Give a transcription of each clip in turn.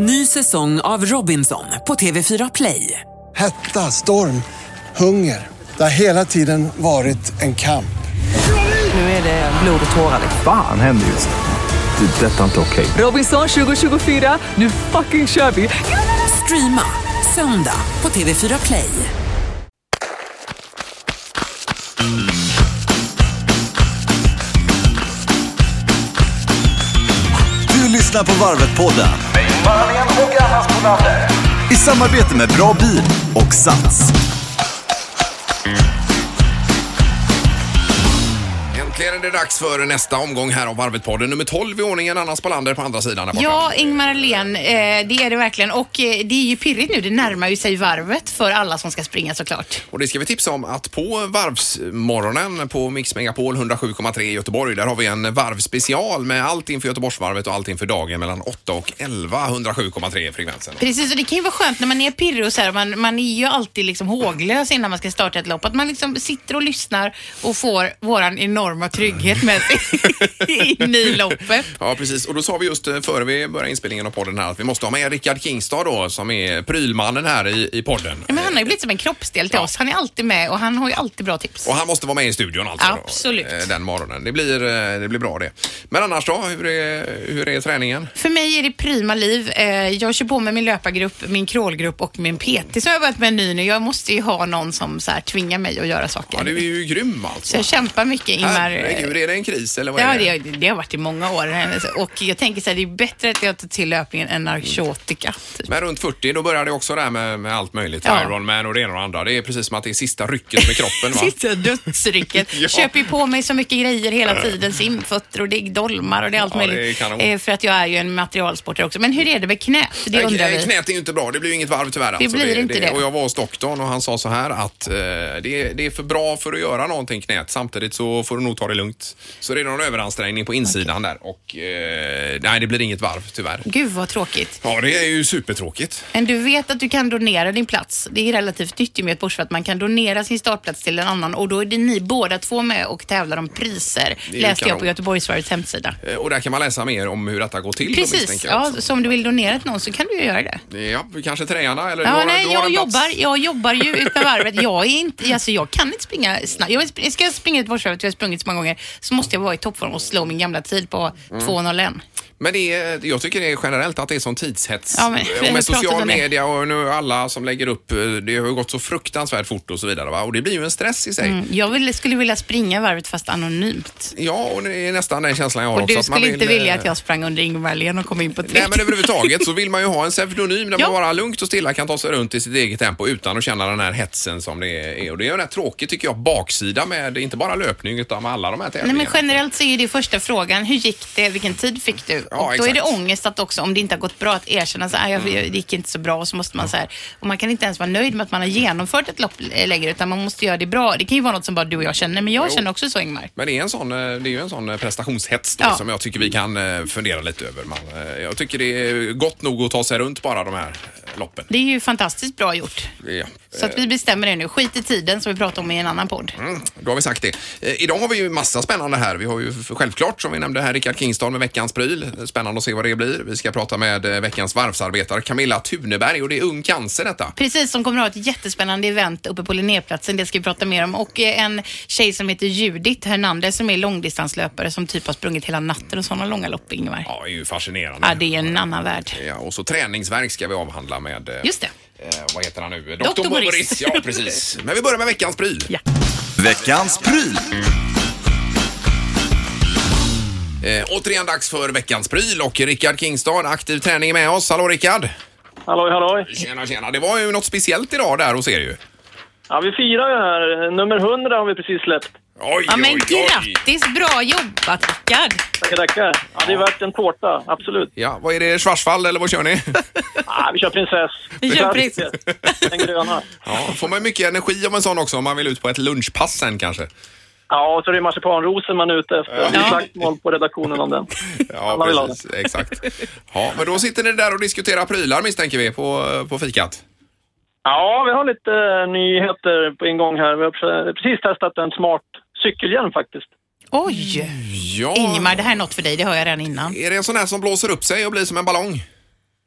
Ny säsong av Robinson på TV4 Play. Hetta, storm, hunger. Det har hela tiden varit en kamp. Nu är det blod och tårar. Fan händer just nu. Det. är Detta är inte okej. Robinson 2024, nu fucking kör vi! Streama söndag på TV4 Play. Du lyssnar på Varvet-podden. I samarbete med Bra Bil och Sats. Det dags för nästa omgång här av Varvet-podden. Nummer 12 i ordningen, Anna Spalander på andra sidan. Borta. Ja, Ingmar Ahlén, eh, det är det verkligen. Och eh, det är ju pirrigt nu. Det närmar ju sig varvet för alla som ska springa såklart. Och det ska vi tipsa om att på varvsmorgonen på Mix Megapol 107,3 i Göteborg, där har vi en varvspecial med allt inför Göteborgsvarvet och allt inför dagen mellan 8 och 11, 107,3 frekvensen. Precis, och det kan ju vara skönt när man är pirrig och så här, man, man är ju alltid liksom håglös innan man ska starta ett lopp. Att man liksom sitter och lyssnar och får våran enorma trygghet med sig in i loppet. Ja, precis. Och då sa vi just eh, före vi började inspelningen av podden här att vi måste ha med Rickard Kingstad då, som är prylmannen här i, i podden. Ja, men han har ju blivit som en kroppsdel till Ja. oss. Han är alltid med och han har ju alltid bra tips. Och han måste vara med i studion alltså? då, Absolut. eh, den morgonen. Det blir, eh, det blir bra det. Men annars då, hur är, hur är träningen? För mig är det prima liv. Jag kör på med min löpargrupp, min crawlgrupp och min PT som jag har börjat med ny nu. Jag måste ju ha någon som så här tvingar mig att göra saker. Ja, du är ju grym alltså. Så jag kämpar mycket Ingmar. Herregud, är det en kris eller vad Ja, är det? det, det har varit i många år. Och jag tänker så här, det är bättre att jag tar till löpningen än narkotika. Typ. Men runt 40 då börjar det också där med, med allt möjligt. Ja. Ironman och det ena och det andra. Det är precis som att det är sista rycket med kroppen va? Sista dödsrycket. Ja. Köper ju på mig så mycket grejer hela tiden. Simfötter och det är dolmar och det är allt Ja, det är möjligt. kanon. Eh, För att jag är ju en materialsportare också. Men hur är det med knät? Det undrar vi. Knät är ju inte bra, det blir ju inget varv tyvärr. alltså. blir inte det. Och jag var hos doktorn och han sa så här att eh, det, är, det är för bra för att göra någonting knät. Samtidigt så får du nog ta det lugnt. Så det är någon överansträngning på insidan där och eh, nej, det blir inget varv tyvärr. Gud vad tråkigt. Ja, det är ju supertråkigt. Men du vet att du kan donera din plats. Det är relativt nytt i Göteborg för att man kan donera sin startplats till en annan och då är det ni båda två med och tävlar om priser. Det Läste jag på Göteborgsvarvets hemsida. Eh, Och där kan man läsa mer om hur detta går till. då Precis, jag ja, så om du vill donera till någon så kan du ju göra det. Ja, kanske träna eller Ja, har, nej, jag jobbar, jag jobbar ju utav varvet. Jag är inte, alltså jag kan inte springa snabbt. Jag ska springa Göteborgsvarvet, jag har sprungit så många gånger, så måste jag vara i toppform och slå min gamla tid på Mm. 2.01. Men det är, jag tycker det är generellt att det är sån tidshets. Ja, men- och med social media och nu alla som lägger upp, eh, det har ju gått så fruktansvärt fort och så vidare. Va? Och det blir ju en stress i sig. Mm, jag vill, skulle vilja springa varvet fast anonymt. Ja, och det är nästan den känslan jag har Och också. du att man skulle inte vill, vilja eh, att jag sprang under Ingvar Ahlén och kom in på tre. Nej men överhuvudtaget så vill man ju ha en pseudonym där Ja. man bara lugnt och stilla kan ta sig runt i sitt eget tempo utan att känna den här hetsen som det är. Och det är ju en rätt tråkig tycker jag baksida med inte bara löpning utan med alla de här Nej, tävlingarna. men generellt så är det första frågan, hur gick det, vilken tid fick du? Ja, och då är det exakt. ångest att också, om det inte har gått bra, att erkänna så här, jag, det gick inte så bra, så måste man så här, och man kan inte ens vara nöjd med att man har genomfört ett lopp längre, utan man måste göra det bra. Det kan ju vara något som bara du och jag känner, men jag Jo. känner också så Ingmar. Men det är, en sån, eh, det är ju en sån eh, prestationshets då, Ja. som jag tycker vi kan eh, fundera lite över. Man, jag tycker det är gott nog att ta sig runt bara de här loppen. Det är ju fantastiskt bra gjort. Ja. Så att vi bestämmer det nu. Skit i tiden som vi pratade om i en annan podd. Mm, då har vi sagt det. Idag har vi ju massa spännande här. Vi har ju självklart, som vi nämnde här, Rickard Kingstad med veckans pryl. Spännande att se vad det blir. Vi ska prata med eh, veckans varvsarbetare Camilla Tuneberg och det är Ung Cancer detta. Precis, som kommer att ha ett jättespännande event uppe på Linnéplatsen. Det ska vi prata mer om. Och eh, en tjej som heter Judith Hernandez som är långdistanslöpare som typ har sprungit hela natten och sådana långa lopp, Ingvar. Ja, det är ju fascinerande. Ja, det är en annan värld. Ja, och så träningsverk ska vi avhandla med... eh, Just det. Eh, vad heter han nu? Dr. Dr. Boris. Ja, precis. Men vi börjar med veckans pryl. Ja. Veckans pryl. Eh, återigen dags för veckans pryl och Rickard Kingstad, aktiv träning är med oss. Hallå Rickard! Halloj, halloj. Tjena, tjena. Det var ju något speciellt idag där hos er ju. Ja, vi firar ju här. Nummer 100 har vi precis släppt. Oj, Ja, men oj, oj. grattis! Bra jobbat, Rickard! Tackar, tackar. Ja, det är värt en tårta, absolut. Ja, vad är det? Schwarzwald eller vad kör ni? Ja, vi kör prinsess. Vi kör Klassiker. Den gröna. Ja, får man mycket energi av en sån också om man vill ut på ett lunchpass sen kanske? Ja, och så är det marsipanrosen man är ute efter. Det är slagsmål på redaktionen om den. Ja, Alla vill ha precis. Exakt. Ja, men då sitter ni där och diskuterar prylar misstänker vi på, på fikat. Ja, vi har lite eh, nyheter på ingång här. Vi har pre- precis testat en smart cykelhjälm faktiskt. Oj! Ja. Ingemar, det här är något för dig. Det hör jag redan innan. Är det en sån här som blåser upp sig och blir som en ballong?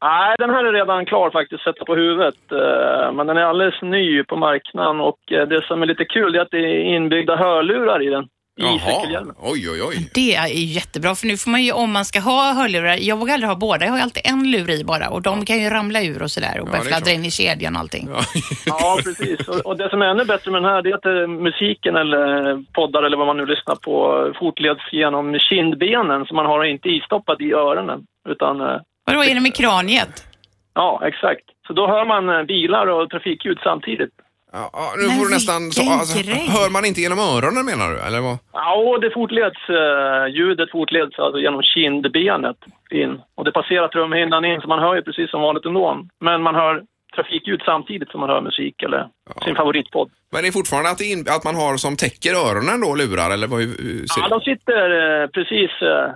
Nej, den här är redan klar faktiskt, sätta på huvudet. Eh, Men den är alldeles ny på marknaden och eh, det som är lite kul är att det är inbyggda hörlurar i den. I cykelhjälmen. oj, oj, oj. Det är ju jättebra för nu får man ju om man ska ha hörlurar, jag vågar aldrig ha båda, jag har ju alltid en lur i bara och de kan ju ramla ur och sådär och Ja, börja fladdra in i kedjan och allting. Ja, precis. Och, och det som är ännu bättre med den här det är att eh, musiken eller poddar eller vad man nu lyssnar på fortleds genom kindbenen så man har inte istoppat i öronen. Utan, Vadå, är det med kraniet? ja, exakt. Så då hör man eh, bilar och trafikljud samtidigt. Ja, ja, nu Men får du nästan... Så, vilken alltså, grej. hör man inte genom öronen menar du? Eller vad? Ja, det fortleds, eh, ljudet fortleds alltså genom kindbenet in. Och det passerar trumhinnan in, så man hör ju precis som vanligt ändå. Men man hör trafikljud samtidigt som man hör musik eller sin favoritpodd. Men det är fortfarande att, det in, att man har som täcker öronen då lurar eller vad, hur, hur ser Ja, de sitter eh, precis eh,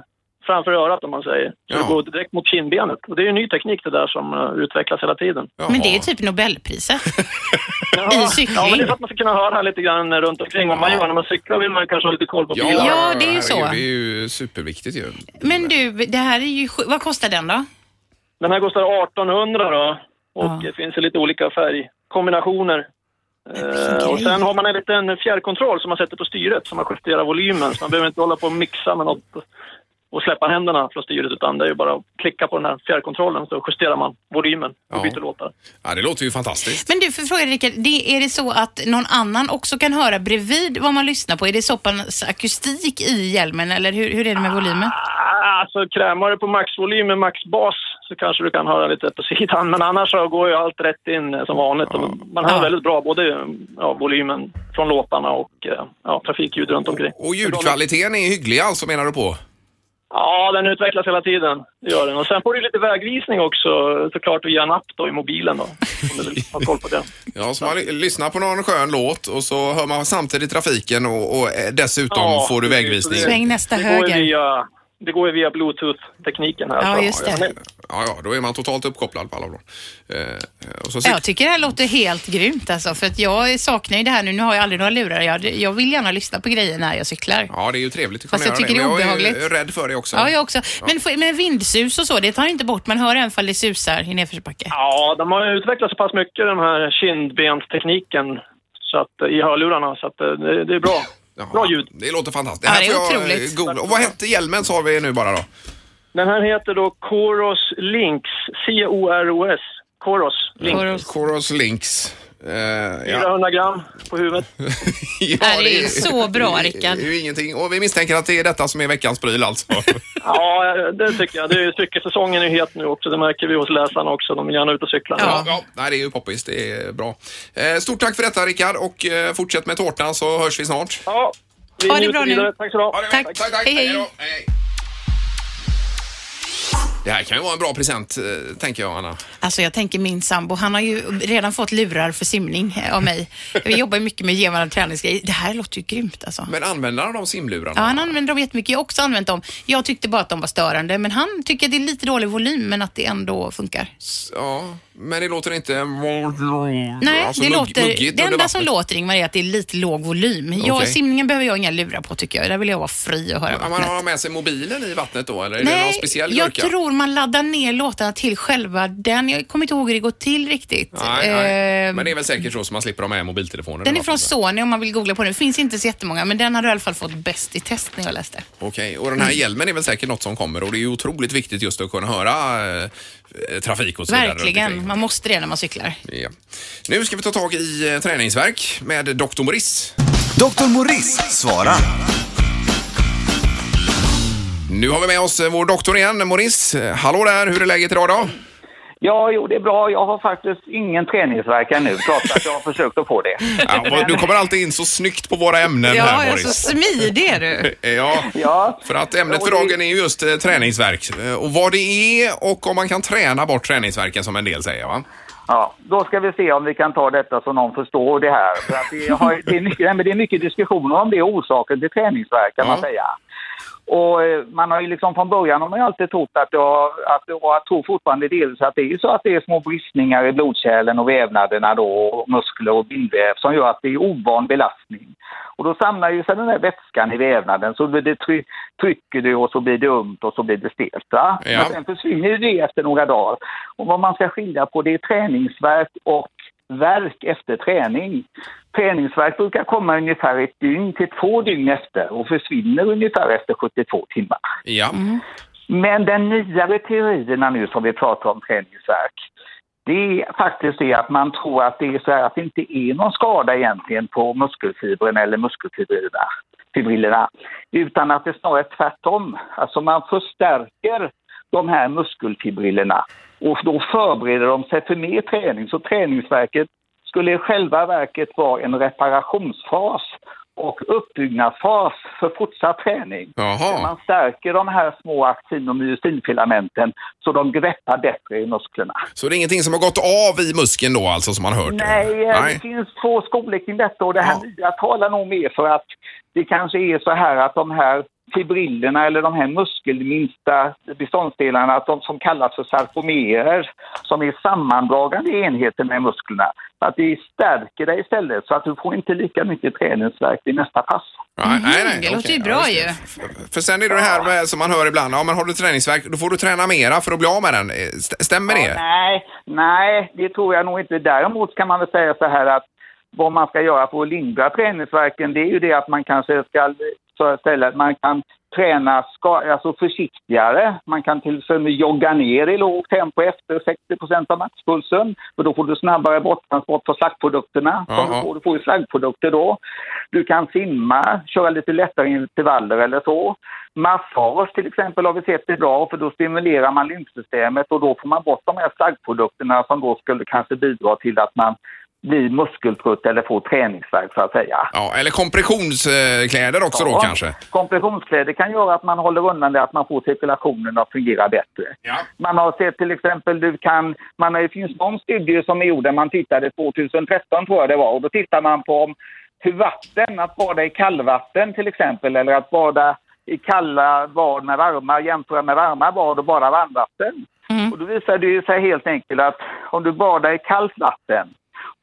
framför örat om man säger. Så det går direkt mot kindbenet. Och det är ju en ny teknik det där som eh, utvecklas hela tiden. Jaha. Men det är ju typ Nobelpriset. Ja, I cykling. Ja, men det är för att man ska kunna höra lite grann runt omkring vad man gör. När man cyklar vill man kanske ha lite koll på bilar. Ja, det är ju så. Det är ju superviktigt ju. Men du, det här är ju Vad kostar den då? Den här kostar 1800 då. Och Ja. det finns lite olika färgkombinationer. Eh, och sen har man en liten fjärrkontroll som man sätter på styret som man justerar volymen. Så man behöver inte hålla på och mixa med något och släppa händerna från styret utan det är ju bara att klicka på den här fjärrkontrollen så justerar man volymen och Ja. byter låtar. Ja, det låter ju fantastiskt. Men du, för fråga Rickard, det, är det så att någon annan också kan höra bredvid vad man lyssnar på? Är det så pass akustik i hjälmen eller hur, hur är det med volymen? Ah, Alltså krämar du på maxvolym med maxbas så kanske du kan höra lite på sidan. Men annars så går ju allt rätt in eh, som vanligt. Och Man hör Ja. väldigt bra både ja, volymen från låtarna och eh, ja, trafikljud runt omkring. Och ljudkvaliteten är hygglig alltså menar du på? Ja, den utvecklas hela tiden. Det gör den. Och sen får du lite vägvisning också såklart via en app då i mobilen då. Om du vill ha koll på det. Ja, så man ly- lyssnar på någon skön låt och så hör man samtidigt trafiken och, och eh, dessutom Ja, får du vägvisning. Sväng nästa höger. Det går ju via bluetooth-tekniken här. Ja, Så- just det. men- Ja, ja, då är man totalt uppkopplad på alla plan. Eh, Jag tycker det här låter helt grymt alltså, för att jag saknar ju det här nu. Nu har jag aldrig några lurar. Jag, jag vill gärna lyssna på grejer när jag cyklar. Ja, det är ju trevligt att Fast kunna jag göra tycker det är Men Jag obehagligt. är rädd för det också. Ja, jag också. Men får- med vindsus och så, det tar inte bort. Man hör även fall det susar i nedförsbacke. Ja, de har ju utvecklat så pass mycket den här kindbenstekniken så att, eh, i hörlurarna så att eh, det, det är bra. Jaha, Bra ljud. Det låter fantastiskt. Ja, här det är får jag, eh, otroligt. googla. Och vad hette hjälmen sa vi nu bara då? Den här heter då Coros Links, C-O-R-O-S. Coros Links. Coros. Coros Links. Eh, ja. 400 gram på huvudet. ja, Ja, det är ju så bra, Rickard. Det är ju ingenting. Och vi misstänker att det är detta som är veckans pryl alltså. Ja, det tycker jag. Det är cykelsäsongen är ju het nu också. Det märker vi hos läsarna också. De vill gärna ut och cykla. Ja. ja, nej, det är ju poppis. Det är bra. Eh, stort tack för detta Rickard och eh, fortsätt med tårtan så hörs vi snart. Ja, vi Ha det bra nu. Tack så du ha. Tack. Tack, tack, tack. Hej, hej. då. hej. Det här kan ju vara en bra present, eh, tänker jag, Anna. Alltså jag tänker min sambo, han har ju redan fått lurar för simning eh, av mig. Vi jobbar ju mycket med gevande träningsgrejer. Det här låter ju grymt alltså. Men använder han de simlurarna? Ja, han använder dem jättemycket. Jag har också använt dem. Jag tyckte bara att de var störande, men han tycker att det är lite dålig volym, men att det ändå funkar. Ja, men det låter inte... Nej, Alltså, det, mugg- låter, det enda som låter Ingmar är att det är lite låg volym. Jag, Okej. Simningen behöver jag inga lurar på tycker jag. Där vill jag vara fri och höra man har med sig mobilen i vattnet då, eller är det någon Nej, speciell jag gurka? tror man laddar ner låtarna till själva den. Jag kommer inte ihåg hur det går till riktigt. Nej, nej. Ehm, Men det är väl säkert så som man slipper ha med mobiltelefonen. Den är från. Sony om man vill googla på den. Det finns inte så jättemånga, men den hade i alla fall fått bäst i test när jag läste. Okej, och den här hjälmen är väl säkert något som kommer och det är ju otroligt viktigt just att kunna höra eh, trafik och så vidare. Verkligen. Man måste det när man cyklar. Ja. Nu ska vi ta tag i eh, träningsverk med Dr. Morris. Dr. Morris svarar. Nu har vi med oss eh, vår doktor igen, Morris. Eh, Hallå där, hur är läget idag då? Ja, jo, det är bra. Jag har faktiskt ingen träningsvärk ännu, trots att jag har försökt att få det. Ja, du kommer alltid in så snyggt på våra ämnen Ja, här, är Morris. så smidig är du. Ja, Ja. för att ämnet för dagen är ju just eh, träningsverk Eh, och vad det är och om man kan träna bort träningsverken som en del säger va? Ja, då ska vi se om vi kan ta detta så någon förstår det här. För att det, har, det, är mycket, det är mycket diskussioner om det är orsaken till träningsvärk kan Ja. man säga. Och eh, man har ju liksom från början har man ju alltid trott att har, att, jag tror fortfarande delvis att det är så att det är små bristningar i blodkärlen och vävnaderna då, och muskler och bindväv som gör att det är ovan belastning. Och då samlar ju sig den där vätskan i vävnaden så blir det try, trycker det och så blir det ömt och så blir det stelt. Ja. Men sen försvinner det efter några dagar. Och vad man ska skilja på det är träningsverk och verk efter träning. Träningsverk brukar komma ungefär ett dygn till två dygn efter och försvinner ungefär efter 72 timmar. Ja. Men den nyare teorierna nu som vi pratar om träningsverk, det är faktiskt det att man tror att det är så här att det inte är någon skada egentligen på muskelfibrerna eller muskelfibrerna, fibrillerna, utan att det snarare är tvärtom. Alltså man förstärker de här muskelfibrillerna och då förbereder de sig för mer träning. Så träningsverket skulle i själva verket vara en reparationsfas och uppbyggnadsfas för fortsatt träning. Man stärker de här små aktin och myosinfilamenten så de greppar bättre i musklerna. Så det är ingenting som har gått av i muskeln då alltså som man hört? Nej, eh, det finns två skolor kring detta och det här nya talar nog mer för att det kanske är så här att de här fibrillerna eller de här muskelminsta beståndsdelarna att de som kallas för sarkomerer som är sammandragande enheter med musklerna. Att det stärker dig istället så att du får inte lika mycket träningsvärk i nästa pass. Nej, nej, nej. Mm, det låter ju bra Ja, det. För sen är det det här med, som man hör ibland, ja men har du träningsvärk då får du träna mera för att bli av med den. Eh, st- Stämmer Ja, det? nej, nej, det tror jag nog inte. Däremot kan man väl säga så här att vad man ska göra för att lindra träningsverken det är ju det att man kanske ska så istället man kan träna ska, alltså försiktigare. Man kan till exempel jogga ner i lågt tempo efter 60% av maxpulsen. För då får du snabbare borttransport för slaggprodukterna. Du, får, du får ju slaggprodukter då. Du kan simma, köra lite lättare intervaller eller så. Massage till exempel har vi sett är bra för då stimulerar man lymfsystemet och då får man bort de här slaggprodukterna som då skulle kanske bidra till att man blir muskeltrött eller får träningsvärk så att säga. Ja, eller kompressionskläder också då Ja, kanske? Kompressionskläder kan göra att man håller undan det, att man får cirkulationen att fungera bättre. Ja. Man har sett till exempel, du kan, man har, det finns någon studie som är gjord där man tittade 2013 tror jag det var och då tittar man på om hur vatten, att bada i kallvatten till exempel eller att bada i kalla bad med varma, jämföra med varma bad och bara varmvatten. Och då visar det sig helt enkelt att om du badar i kallt vatten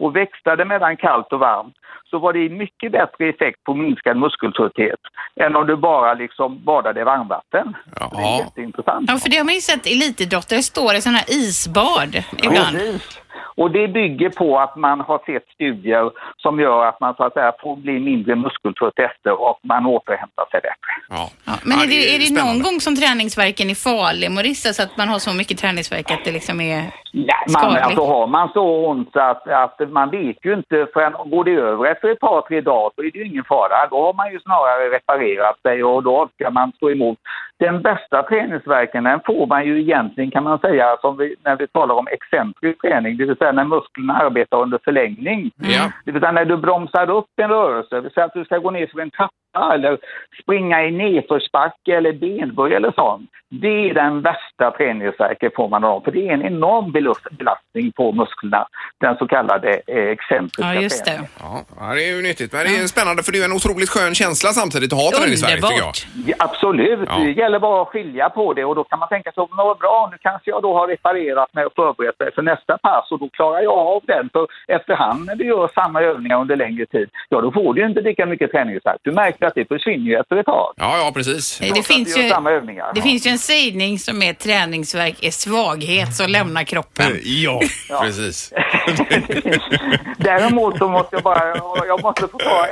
och växlade mellan kallt och varmt så var det mycket bättre effekt på minskad muskeltrötthet än om du bara liksom badade i varmvatten. Det är jätteintressant. Ja, för det har man ju sett elitidrottare står i sådana här isbad ibland. Precis. Och det bygger på att man har sett studier som gör att man så att säga får bli mindre muskeltrött efter och man återhämtar sig bättre. Ja. Ja, men är det, är det någon gång som träningsverken är farlig, Maurice? Så att man har så mycket träningsverk att det liksom är Nej, man, skadligt? alltså har man så ont att, att man vet ju inte förrän går det över efter ett par, tre dagar så är det ju ingen fara. Då har man ju snarare reparerat sig och då ska man stå emot. Den bästa träningsverken den får man ju egentligen kan man säga som vi, när vi talar om excentrisk träning, det vill säga när musklerna arbetar under förlängning. Ja. Det vill säga när du bromsar upp en rörelse, det vill säga att du ska gå ner för en trappa eller springa i nedförsbacke eller benböj eller sånt. Det är den värsta träningsvärken får man av, för det är en enorm belastning på musklerna, den så kallade eh, excentriska Ja, just träningen. det. Ja, ja, det är ju nyttigt. Men det är spännande för det är en otroligt skön känsla samtidigt att ha träningsvärk tycker jag. Ja, absolut, Ja. Gäller bara att skilja på det och då kan man tänka sig, vad bra, nu kanske jag då har reparerat mig och förberett mig för nästa pass och då klarar jag av den. För efterhand när du gör samma övningar under längre tid, ja då får du ju inte lika mycket träningsvärk. Du märker att det försvinner ju efter ett tag. Ja, ja precis. Det finns, ju, samma övningar. det finns ju en sägning som är träningsverk är svaghet som lämnar kroppen. Ja, precis. Däremot så måste jag bara, jag måste få ta,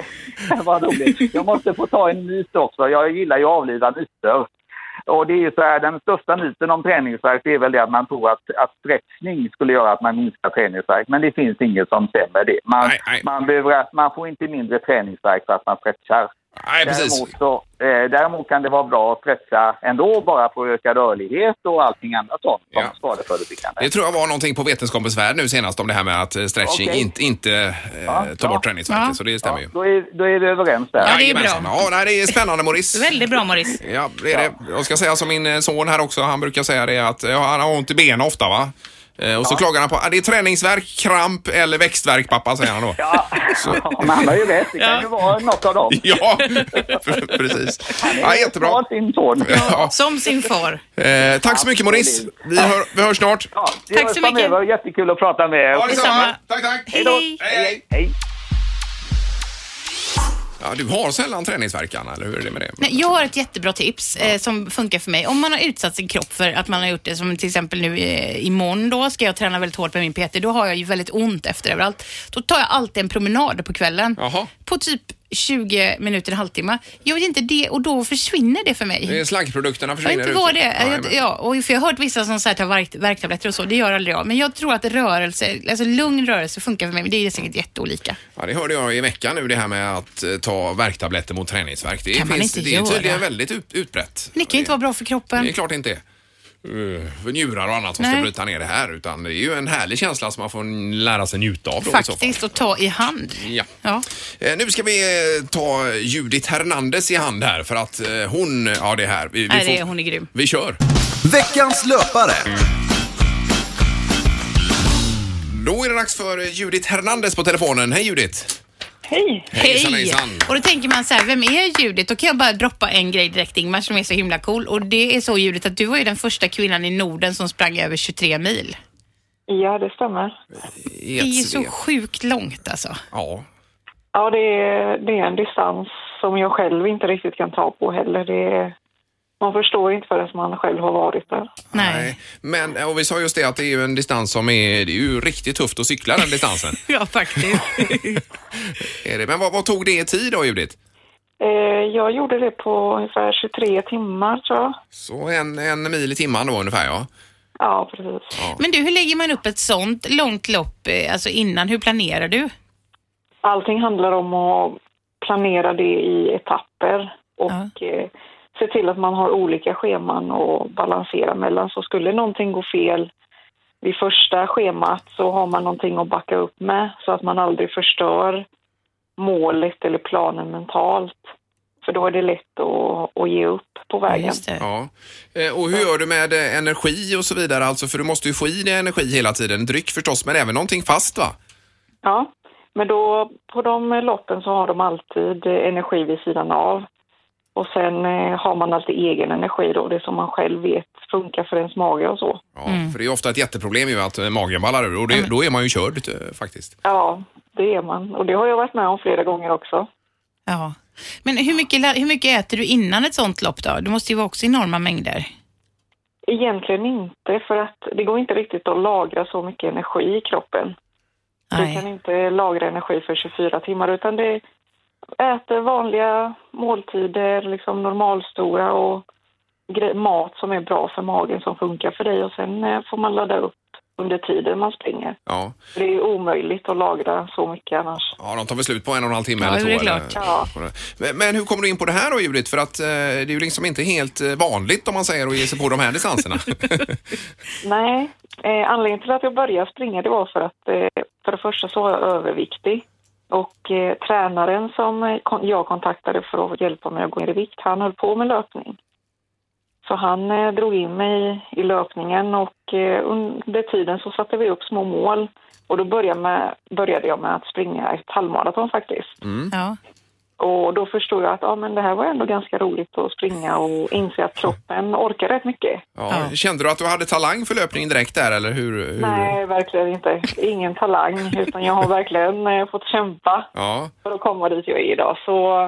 vad roligt, jag måste få ta en myt också. Jag gillar ju att avliva myter. Och det är så här, den största myten om träningsvärk är väl det att man tror att, att stretchning skulle göra att man minskar träningsvärk. Men det finns inget som stämmer det. Man, Nej, nej. man, behöver, man får inte mindre träningsvärk för att man stretchar. Nej, precis. Däremot, så, eh, däremot kan det vara bra att stretcha ändå bara för att öka rörlighet och allting annat sånt som Ja. skadeförebyggande. Det tror jag var någonting på Vetenskapens Värld nu senast om det här med att eh, stretching Okej. inte, inte eh, Ja, tar bort träningsvärken. Ja. Så det stämmer ju. Då är, då är vi överens där. Ja, det är bra. Ja, nej, det är spännande Maurice. Väldigt bra Maurice. Ja, det är det. Jag ska säga som min eh, son här också, han brukar säga det att ja, han har ont i benen ofta va? Eh, Och så klagar han på att det är träningsverk, kramp eller växtverk pappa säger han då. Ja, men han har ju rätt. Det kan ju vara något av dem. Ja, precis. Ja, jättebra. Sin son. Ja. Som sin far. Eh, tack så mycket Maurice. Vi, hör, vi hörs snart. Ja, det Tack var så mycket. framöver. Jättekul att prata med er. Ja. Detsamma. Tack, tack. Hej då. Hej. Hej, hej. Ja, du har sällan träningsvärk, Anna, eller hur är det med det? Nej, jag har ett jättebra tips eh, som funkar för mig. Om man har utsatt sin kropp för att man har gjort det, som till exempel nu eh, imorgon då, ska jag träna väldigt hårt med min PT, då har jag ju väldigt ont efter överallt. Då tar jag alltid en promenad på kvällen. Jaha. På typ 20 minuter, en halvtimme. Jag vet inte det och då försvinner det för mig. Det är slaggprodukterna Jag vet försvinner inte vad det är. Ja, Jag, men- ja, och för jag har hört vissa som säger tar värk, värktabletter och så. Det gör aldrig jag. Men jag tror att rörelse, alltså lugn rörelse funkar för mig. Men det är säkert jätteolika. Ja, det hörde jag i veckan nu, det här med att eh, ta värktabletter mot träningsvärk. Det, Kan man finns, inte det är göra? tydligen väldigt ut, utbrett. Det kan ju inte vara bra för Det kroppen. är klart det inte är. Uh, njurar och annat som ska Nej. bryta ner det här. Utan det är ju en härlig känsla som man får lära sig njuta av. då. Faktiskt, och ta i hand. Ja. Ja. Eh, nu ska vi eh, ta Judith Hernandez i hand här för att eh, hon, ja det är här. Vi, vi Nej, får- det är, hon är grym. Vi kör. Veckans löpare. Då är det dags för Judith Hernandez på telefonen. Hej Judith! Hej! Hejsan, Hej! hejsan. Och då tänker man så här, vem är Judith? Då kan jag bara droppa en grej direkt Ingmar som är så himla cool. Och det är så Judith att du var ju den första kvinnan i Norden som sprang över 23 mil. Ja, det stämmer. Det är ju så sjukt långt alltså. Ja. Ja, det är, det är en distans som jag själv inte riktigt kan ta på heller. Det är, man förstår inte förrän man själv har varit där. Nej. Men och vi sa just det att det är ju en distans som är, det är ju riktigt tufft att cykla den distansen. Ja, faktiskt. är det. Men vad, vad tog det i tid då Judith? Eh, jag gjorde det på ungefär 23 timmar, tror jag. Så en, en mil i timmen då ungefär ja. Ja, precis. Men du, hur lägger man upp ett sånt långt lopp eh, alltså innan? Hur planerar du? Allting handlar om att planera det i etapper och eh, se till att man har olika scheman att balansera mellan. Så skulle någonting gå fel vid första schemat så har man någonting att backa upp med så att man aldrig förstör målet eller planen mentalt. För då är det lätt att, att ge upp på vägen. Ja. Eh, Och hur gör du med eh, energi och så vidare? Alltså för du måste ju få i dig energi hela tiden. Dryck förstås men även någonting fast va? Ja, men då på de loppen så har de alltid eh, energi vid sidan av. Och sen eh, har man alltid egen energi då, det som man själv vet funkar för ens mage och så. Ja, För det är ofta ett jätteproblem ju att eh, magen ballar ur och det, då är man ju körd eh, faktiskt. Ja, det är man. Och det har jag varit med om flera gånger också. Ja. Men hur mycket, hur mycket äter du innan ett sånt lopp då? Det måste ju vara också enorma mängder. Egentligen inte, för att det går inte riktigt att lagra så mycket energi i kroppen. Du kan inte lagra energi för 24 timmar, utan det äter vanliga måltider, liksom normalstora och mat som är bra för magen som funkar för dig och sen eh, får man ladda upp under tiden man springer. Ja. Det är omöjligt att lagra så mycket annars. ja, de tar väl slut på en och en halv timme Ja, eller det är två. klart. Eller, Ja. men, men hur kommer du in på det här då Judith? För att eh, det är ju liksom inte helt eh, vanligt om man säger att ge sig på de här distanserna. Nej, eh, anledningen till att jag började springa det var för att eh, för det första så var jag överviktig. Och eh, tränaren som eh, jag kontaktade för att hjälpa mig att gå ner i vikt, han höll på med löpning. Så han eh, drog in mig i löpningen och eh, under tiden så satte vi upp små mål. Och då började, med, började jag med att springa ett halvmaraton faktiskt. Ja. Och då förstod jag att ja, men det här var ändå ganska roligt att springa och inse att kroppen orkar rätt mycket. Ja. Kände du att du hade talang för löpning direkt där eller hur? hur? Nej, verkligen inte. Ingen talang, utan jag har verkligen eh, fått kämpa Ja, för att komma dit jag är idag. Så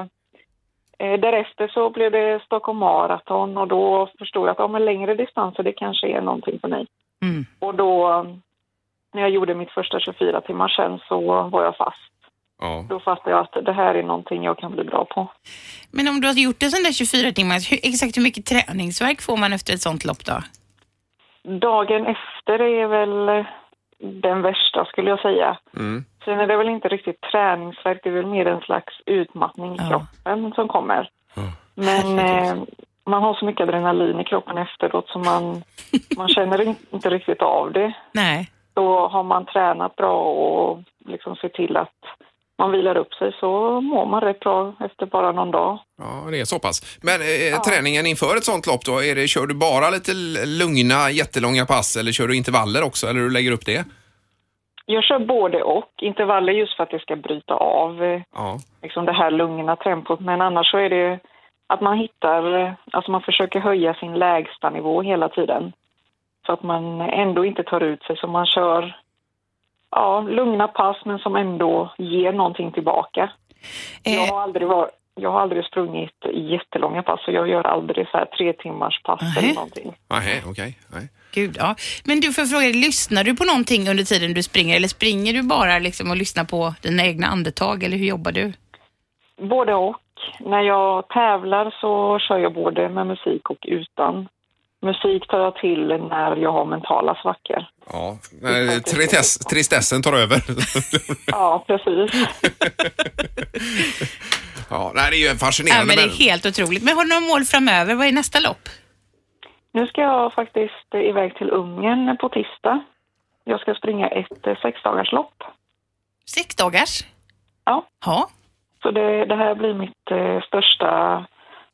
eh, därefter så blev det Stockholm Marathon och då förstod jag att ja, men längre distanser det kanske är någonting för mig. Mm. Och då, när jag gjorde mitt första 24 timmar sen så var jag fast. Ja. Då fattade jag att det här är någonting jag kan bli bra på. Men om du har gjort en sån där 24 timmar, hur, exakt hur mycket träningsverk får man efter ett sånt lopp då? Dagen efter är väl den värsta skulle jag säga. Mm. Sen är det väl inte riktigt träningsvärk, det är väl mer en slags utmattning i Ja. kroppen som kommer. Men eh, man har så mycket adrenalin i kroppen efteråt så man, man känner in- inte riktigt av det. Nej. Då har man tränat bra och liksom se till att man vilar upp sig så mår man rätt bra efter bara någon dag. Ja, det är så pass. Men eh, träningen inför ett sånt lopp då, är det, kör du bara lite lugna, jättelånga pass eller kör du intervaller också eller hur lägger du upp det? Jag kör både och. Intervaller just för att det ska bryta av eh, Ja. liksom det här lugna tempot. Men annars så är det att man hittar, eh, alltså man försöker höja sin lägsta nivå hela tiden. Så att man ändå inte tar ut sig. Så man kör ja, lugna pass men som ändå ger någonting tillbaka. Jag, har aldrig varit, jag har aldrig sprungit jättelånga pass och jag gör aldrig så här tre timmars pass Nähä. eller någonting. Nej, okej. Nej. Gud, ja. Men du, får fråga dig, lyssnar du på någonting under tiden du springer eller springer du bara liksom och lyssnar på dina egna andetag eller hur jobbar du? Både och. När jag tävlar så kör jag både med musik och utan. Musik tar jag till när jag har mentala svackor. Ja, tristess, tristessen tar över. Ja, precis. ja, det är ju Ja, fascinerande. men det är helt otroligt. Men har du några mål framöver? Vad är nästa lopp? Nu ska jag faktiskt iväg till Ungern på tisdag. Jag ska springa ett eh, sexdagarslopp. Sex dagars? Ja. Ja. Så det, det här blir mitt eh, största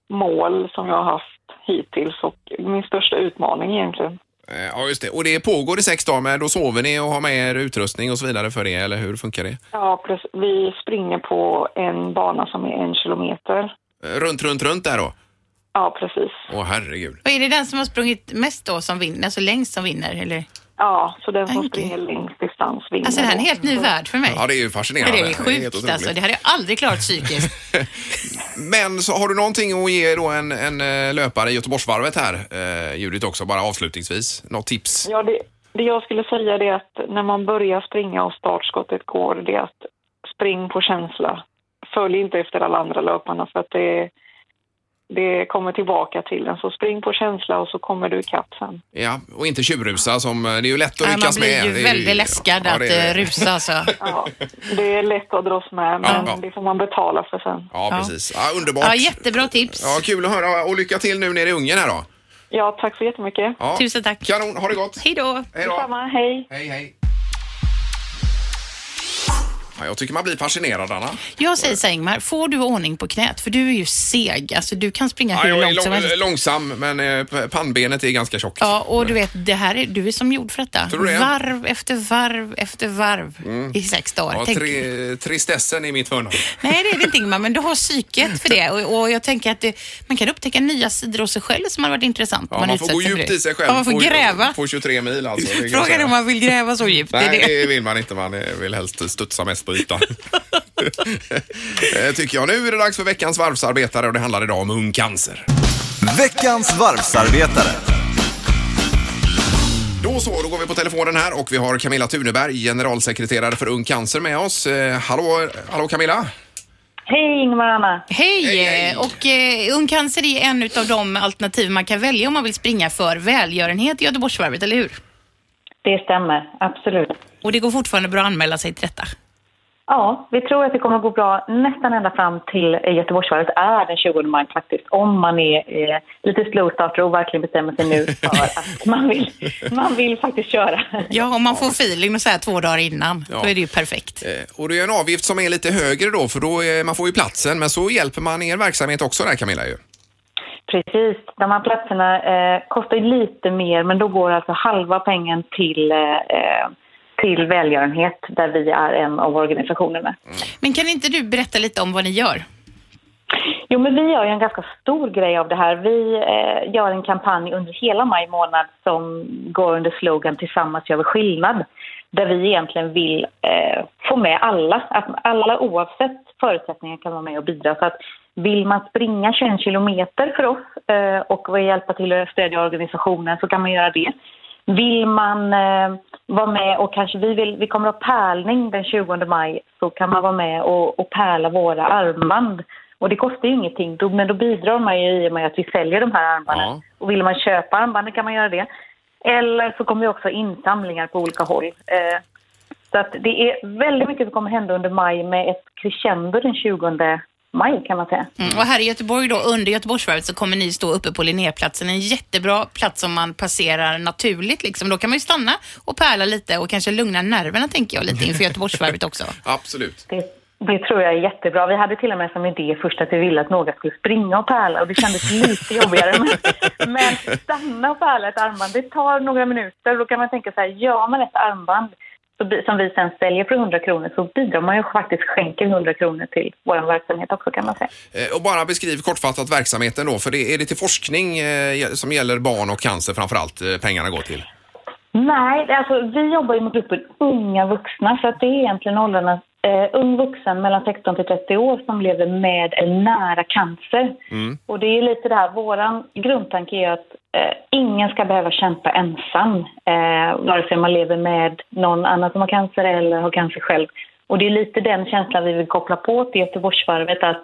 mål som jag har haft hittills och min största utmaning egentligen. Eh, Ja, just det. Och det pågår i sex dagar, men då sover ni och har med er utrustning och så vidare för det, eller hur funkar det? Ja, precis. Vi springer på en bana som är en kilometer. Eh, Runt, runt, runt där då? Ja, precis. Åh, herregud. Och är det den som har sprungit mest då som vinner, alltså längst som vinner? Eller? Ja, så den som springer längst distans vinner. Alltså det här är en helt ny värld för mig. Ja, det är ju fascinerande. det är sjukt otroligt. alltså. Det hade jag aldrig klarat psykiskt. Men så har du någonting att ge då en, en eh, löpare i Göteborgsvarvet här, eh, Judith också, bara avslutningsvis? Något tips? Ja, det, det jag skulle säga är att när man börjar springa och startskottet går, det är att spring på känsla. Följ inte efter alla andra löparna för att det, är det kommer tillbaka till en. Så spring på känsla och så kommer du ikapp sen. Ja, och inte tjurrusa som, eh, det är ju lätt att man lyckas blir med. ju Det är väldigt läskad ja, att det eh, rusa alltså. Ja, det är lätt att dras med, men Ja. det får man betala för sen. Ja, Ja. precis. Ja, underbart. Ja, jättebra tips. Ja, kul att höra och lycka till nu nere i Ungern här då. Ja, tack så jättemycket. Ja. Tusen tack. Kanon, ha det gott. Hej då. Hej då. Detsamma, hej. Hej, hej. Ja, jag tycker man blir fascinerad, Anna. Jag säger så Ingmar, får du ordning på knät? För du är ju seg. Alltså du kan springa Ja, hur jag är långt som lång, helst. långsam, men eh, pannbenet är ganska tjockt. Ja, och du vet, det här är, du är som gjord för detta. Tror du det? Varv efter varv efter varv i sex dagar. Ja, Tänk- tri, tristessen är mitt förnamn. Nej, det är det inte Ingmar, men du har psyket för det. Och, och jag tänker att det, man kan upptäcka nya sidor hos sig själv som har varit intressant. Ja, om man får gå djupt i sig själv. Ja, man får på, gräva. På 23 mil alltså. jag Frågan är om man vill gräva så djupt. Nej, det är det. det vill man inte. Man eh, vill helst studsa mest på ytan. Eh, Tycker jag. Nu är det dags för veckans varvsarbetare och det handlar idag om ung cancer. Veckans varvsarbetare. Då så, då går vi på telefonen här och vi har Camilla Tuneberg, generalsekreterare för Ung Cancer med oss. Eh, hallå, hallå Camilla! Hej Ingmar och Anna. Hej! Hej, hej. Och eh, Ung Cancer är en av de alternativ man kan välja om man vill springa för välgörenhet i Göteborgsvarvet, eller hur? Det stämmer, absolut. Och det går fortfarande bra att anmäla sig till detta. Ja, vi tror att det kommer att gå bra nästan ända fram till Göteborgsvarvet är den 20 maj faktiskt. Om man är eh, lite slowstarter och verkligen bestämmer sig nu för att man vill, man vill faktiskt köra. Ja, om man får feeling och så här två dagar innan, Ja. då är det ju perfekt. Eh, Och det är en avgift som är lite högre då för då är, man får ju platsen men så hjälper man er verksamhet också där Camilla ju. Precis, de här platserna eh, kostar ju lite mer men då går alltså halva pengen till, eh, eh, till välgörenhet där vi är en av organisationerna. Men kan inte du berätta lite om vad ni gör? Jo, men vi gör ju en ganska stor grej av det här. Vi eh, gör en kampanj under hela maj månad som går under slogan Tillsammans gör vi skillnad. Där vi egentligen vill eh, få med alla, att alla oavsett förutsättningar kan vara med och bidra. Så att vill man springa 21 kilometer för oss eh, och hjälpa till att stödja organisationen så kan man göra det. Vill man eh, vara med och kanske vi vill, vi kommer att ha pärlning den 20 maj så kan man vara med och, och pärla våra armband. Och det kostar ju ingenting, då, men då bidrar man ju i och med att vi säljer de här armbanden. Ja. Och vill man köpa armbanden kan man göra det. Eller så kommer vi också ha insamlingar på olika håll. Eh, så att det är väldigt mycket som kommer hända under maj med ett crescendo den 20 maj kan man säga. Mm. Och här i Göteborg då, under Göteborgsvarvet så kommer ni stå uppe på Linnéplatsen. En jättebra plats som man passerar naturligt liksom. Då kan man ju stanna och pärla lite och kanske lugna nerverna tänker jag lite inför Göteborgsvarvet också. Absolut. Det, Det tror jag är jättebra. Vi hade till och med som idé först att vi ville att några skulle springa och pärla och det kändes lite jobbigare. Men, men stanna och pärla ett armband, det tar några minuter. Då kan man tänka så här, gör man ett armband som vi sen säljer för 100 kronor så bidrar man ju faktiskt skänker 100 kronor till vår verksamhet också kan man säga. Eh, Och bara beskriv kortfattat verksamheten då, för det är det till forskning eh, som gäller barn och cancer framförallt eh, pengarna går till? Nej, alltså, vi jobbar ju med gruppen unga vuxna så att det är egentligen åldrarna eh, ung vuxen mellan 16 till 30 år som lever med eller nära cancer. Och det är lite det här, våran grundtanke är att eh, ingen ska behöva kämpa ensam, eh, vare sig man lever med någon annan som har cancer eller har cancer själv. Och det är lite den känslan vi vill koppla på till Göteborgsvarvet att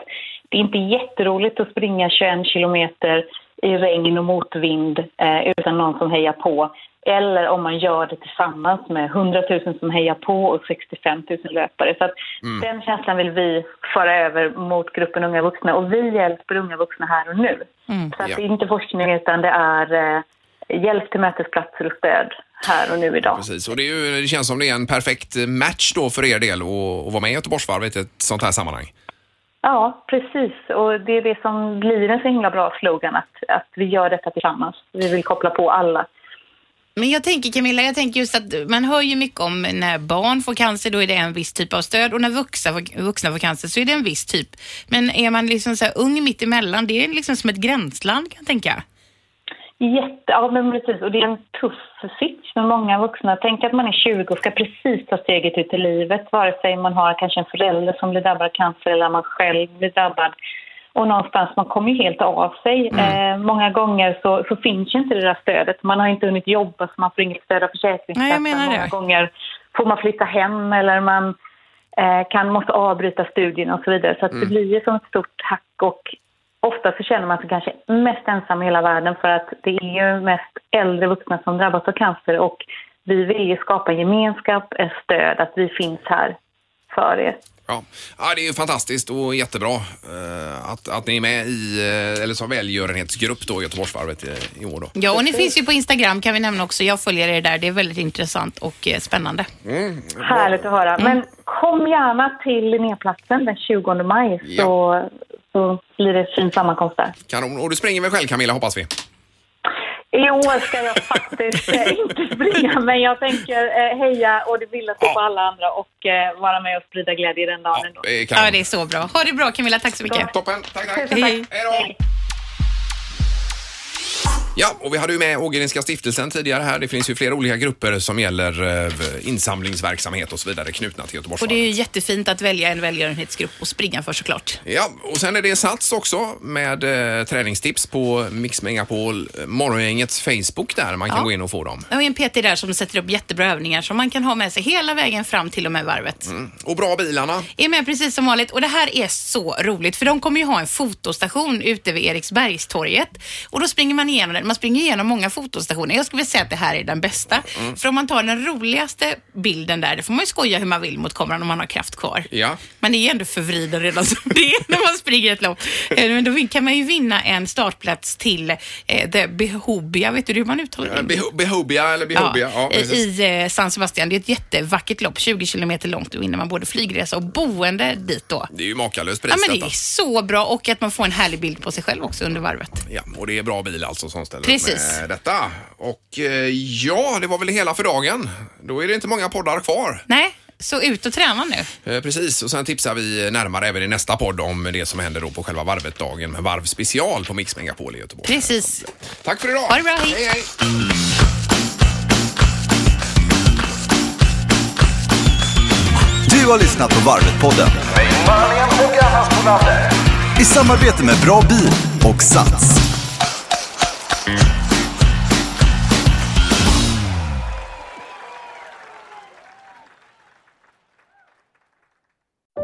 det är inte jätteroligt att springa 21 kilometer i regn och motvind eh, utan någon som hejar på. Eller om man gör det tillsammans med 100 000 som hejar på och 65 000 löpare. Så att Den känslan vill vi föra över mot gruppen unga vuxna och vi hjälper unga vuxna här och nu. Så att Ja. det är inte forskning utan det är eh, hjälp till mötesplatser och stöd här och nu idag. Precis, och det, är ju, det känns som det är en perfekt match då för er del att att vara med i Göteborgsvarvet i ett sånt här sammanhang. Ja, precis. Och det är det som blir en så himla bra slogan, att, att vi gör detta tillsammans. Vi vill koppla på alla. Men jag tänker Camilla, jag tänker just att man hör ju mycket om när barn får cancer, då är det en viss typ av stöd och när vuxna får, vuxna får cancer så är det en viss typ. Men är man liksom så här ung mitt emellan, det är liksom som ett gränsland kan jag tänka. Jätte, ja, men precis. Och det är en tuff sits för många vuxna. Tänk att man är 20 och ska precis ta steget ut i livet, vare sig man har kanske en förälder som blir drabbad av cancer eller man själv blir drabbad. Och någonstans, man kommer ju helt av sig. Eh, många gånger så, så finns ju inte det där stödet. Man har inte hunnit jobba så man får inget stöd av Försäkringskassan. Många gånger får man flytta hem eller man eh, kan, måste avbryta studierna och så vidare. Så att det blir ju som ett stort hack och ofta så känner man sig kanske mest ensam i hela världen för att det är ju mest äldre vuxna som drabbas av cancer och vi vill ju skapa en gemenskap, ett stöd, att vi finns här för er. Ja. ja, det är ju fantastiskt och jättebra eh, att, att ni är med i, eh, eller som välgörenhetsgrupp då, Göteborgsvarvet i, i år då. Ja, och ni finns ju på Instagram kan vi nämna också. Jag följer er där. Det är väldigt intressant och eh, spännande. Härligt att höra. Men kom gärna till Linnéplatsen den 20 maj så, så blir det fin sammankomst där. Kanon. Och du springer väl själv Camilla, hoppas vi? I år ska jag faktiskt eh, inte springa, men jag tänker eh, heja och det vill på alla andra och eh, vara med och sprida glädje den dagen. ändå. Det är kanon. Ja, det är så bra. Ha det bra Camilla, tack så mycket. Toppen, tack tack. Hej. Hej då! Ja, och vi hade ju med Ågrenska stiftelsen tidigare här. Det finns ju flera olika grupper som gäller eh, insamlingsverksamhet och så vidare knutna till Och det är Göteborgsvarvet. ju jättefint att välja en välgörenhetsgrupp och springa för såklart. Ja, och sen är det Sats också med eh, träningstips på Mix Megapol eh, Morgongängets Facebook där man kan Ja. gå in och få dem. Jag har en PT där som sätter upp jättebra övningar som man kan ha med sig hela vägen fram till och med varvet. Och bra bilarna. Är med precis som vanligt och det här är så roligt för de kommer ju ha en fotostation ute vid Eriksbergstorget och då springer man igenom den. Man springer igenom många fotostationer. Jag skulle vilja säga att det här är den bästa. För om man tar den roligaste bilden där, det får man ju skoja hur man vill mot kameran om man har kraft kvar. Ja. Man är ju ändå förvriden redan som det är när man springer ett lopp. Eh, Men då kan man ju vinna en startplats till eh, The Behobia, vet du hur man uttalar Eh, det? Beho- Behobia eller Behobia. Ja, i- precis. I eh, San Sebastian. Det är ett jättevackert lopp, 20 kilometer långt. Då vinner man både flygresa och boende dit då. Det är ju makalöst pris Ja, men det detta. är så bra och att man får en härlig bild på sig själv också under varvet. Ja, och det är bra bil alltså som ställer Precis. med detta. Och eh, ja, det var väl hela för dagen. Då är det inte många poddar kvar. Nej, så ut och träna nu. Eh, Precis, och sen tipsar vi närmare även i nästa podd om det som händer då på själva varvet-dagen med Varv special på Mix Megapol i Göteborg. Precis. Tack för idag! Ha det bra, hej. hej, hej. Du har lyssnat på Varvet-podden. I samarbete med Bra Bil och Sats.